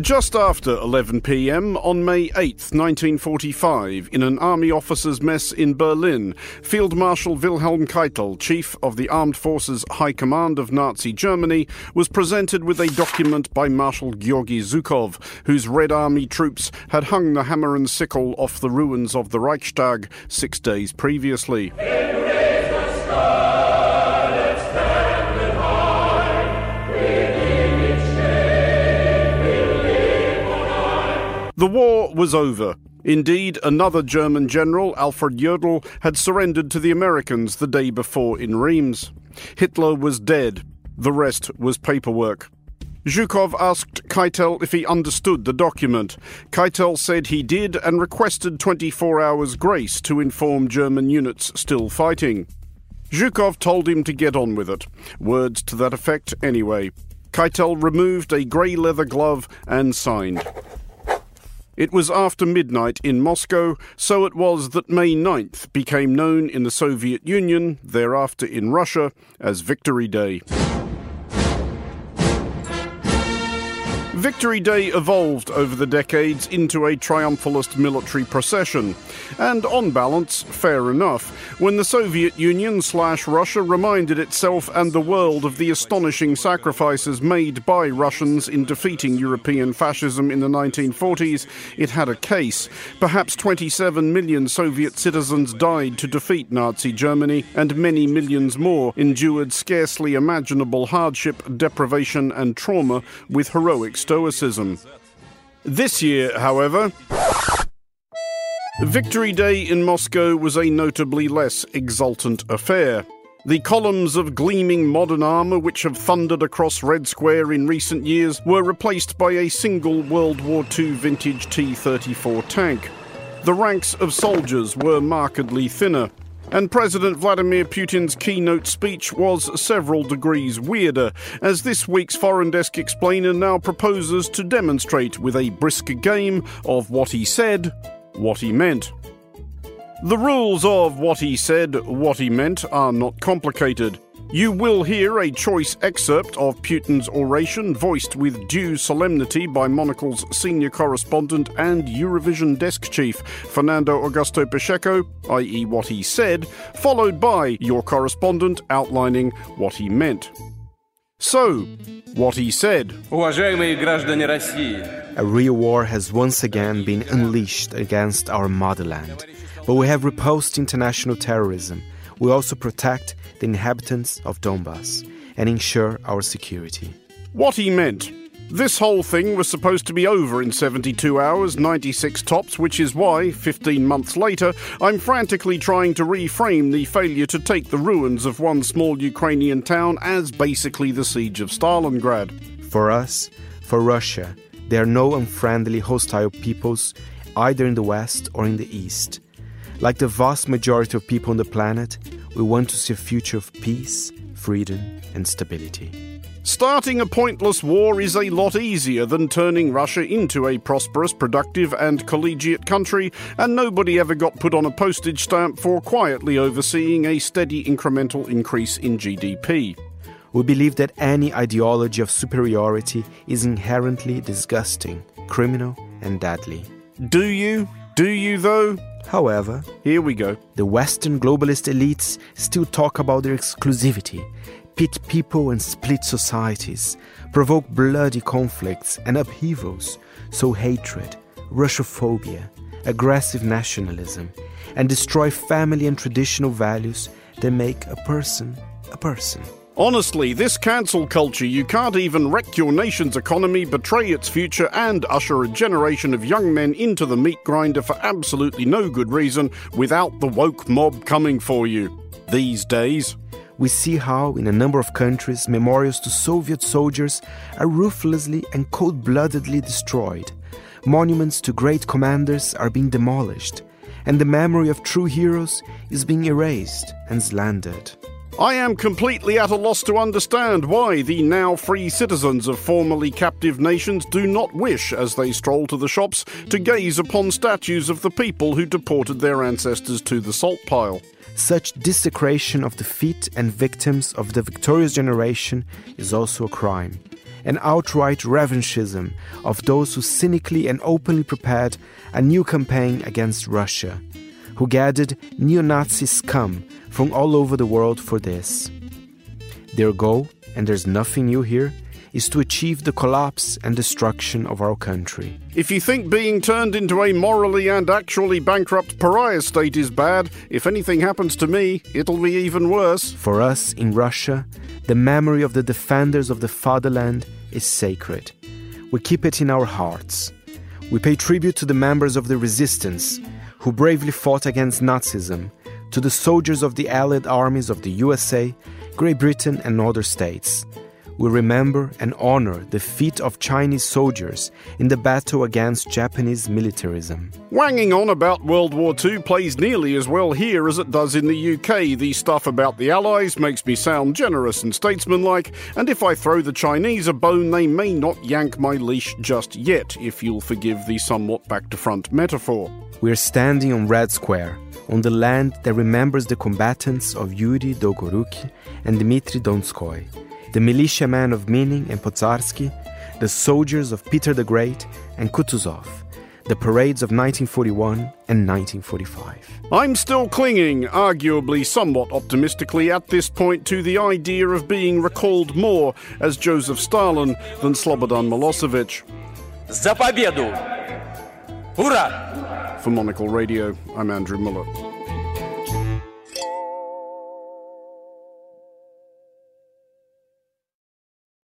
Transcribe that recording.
Just after 11 pm on May 8, 1945, in an army officers' mess in Berlin, Field Marshal Wilhelm Keitel, chief of the Armed Forces High Command of Nazi Germany, was presented with a document by Marshal Georgy Zhukov, whose Red Army troops had hung the hammer and sickle off the ruins of the Reichstag six days previously. Was over. Indeed, another German general, Alfred Jodl, had surrendered to the Americans the day before in Reims. Hitler was dead. The rest was paperwork. Zhukov asked Keitel if he understood the document. Keitel said he did and requested 24 hours grace to inform German units still fighting. Zhukov told him to get on with it. Words to that effect, anyway. Keitel removed a grey leather glove and signed. It was after midnight in Moscow, so it was that May 9th became known in the Soviet Union, thereafter in Russia, as Victory Day. Victory Day evolved over the decades into a triumphalist military procession, and on balance, fair enough, when the Soviet Union slash Russia reminded itself and the world of the astonishing sacrifices made by Russians in defeating European fascism in the 1940s, it had a case. Perhaps 27 million Soviet citizens died to defeat Nazi Germany, and many millions more endured scarcely imaginable hardship, deprivation, and trauma with heroic Stoicism. This year, however, Victory Day in Moscow was a notably less exultant affair. The columns of gleaming modern armour which have thundered across Red Square in recent years were replaced by a single World War II vintage T 34 tank. The ranks of soldiers were markedly thinner, and President Vladimir Putin's keynote speech was several degrees weirder, as this week's Foreign Desk explainer now proposes to demonstrate with a brisk game of what he said, what he meant. The rules of what he said, what he meant are not complicated. You will hear a choice excerpt of Putin's oration, voiced with due solemnity by Monocle's senior correspondent and Eurovision desk chief, Fernando Augusto Pacheco, i.e., what he said, followed by your correspondent outlining what he meant. So, what he said. A real war has once again been unleashed against our motherland. But we have repulsed international terrorism. We also protect the inhabitants of Donbass and ensure our security. What he meant. This whole thing was supposed to be over in 72 hours, 96 tops, which is why, 15 months later, I'm frantically trying to reframe the failure to take the ruins of one small Ukrainian town as basically the siege of Stalingrad. For us, for Russia, there are no unfriendly, hostile peoples either in the West or in the East. Like the vast majority of people on the planet, we want to see a future of peace, freedom, and stability. Starting a pointless war is a lot easier than turning Russia into a prosperous, productive, and collegiate country, and nobody ever got put on a postage stamp for quietly overseeing a steady incremental increase in GDP. We believe that any ideology of superiority is inherently disgusting, criminal, and deadly. Do you? Do you, though? However, here we go. The Western globalist elites still talk about their exclusivity, pit people and split societies, provoke bloody conflicts and upheavals, sow hatred, Russophobia, aggressive nationalism, and destroy family and traditional values that make a person a person. Honestly, this cancel culture, you can't even wreck your nation's economy, betray its future, and usher a generation of young men into the meat grinder for absolutely no good reason without the woke mob coming for you. These days. We see how, in a number of countries, memorials to Soviet soldiers are ruthlessly and cold bloodedly destroyed. Monuments to great commanders are being demolished, and the memory of true heroes is being erased and slandered. I am completely at a loss to understand why the now free citizens of formerly captive nations do not wish, as they stroll to the shops, to gaze upon statues of the people who deported their ancestors to the salt pile. Such desecration of the feat and victims of the victorious generation is also a crime, an outright revanchism of those who cynically and openly prepared a new campaign against Russia, who gathered neo Nazi scum from all over the world for this. Their goal, and there's nothing new here, is to achieve the collapse and destruction of our country. If you think being turned into a morally and actually bankrupt pariah state is bad, if anything happens to me, it'll be even worse. For us in Russia, the memory of the defenders of the fatherland is sacred. We keep it in our hearts. We pay tribute to the members of the resistance who bravely fought against Nazism, to the soldiers of the Allied armies of the USA, Great Britain, and other states we remember and honor the feat of Chinese soldiers in the battle against Japanese militarism. Wanging on about World War II plays nearly as well here as it does in the UK. The stuff about the Allies makes me sound generous and statesmanlike, and if I throw the Chinese a bone, they may not yank my leash just yet, if you'll forgive the somewhat back to front metaphor. We are standing on Red Square, on the land that remembers the combatants of Yuri Dolgoruki and Dmitry Donskoy, the militiamen of Minin and Pozharsky, the soldiers of Peter the Great and Kutuzov, the parades of 1941 and 1945. I'm still clinging, arguably somewhat optimistically at this point, to the idea of being recalled more as Joseph Stalin than Slobodan Milosevic. За победу! Ура! For Monocle Radio, I'm Andrew Mueller.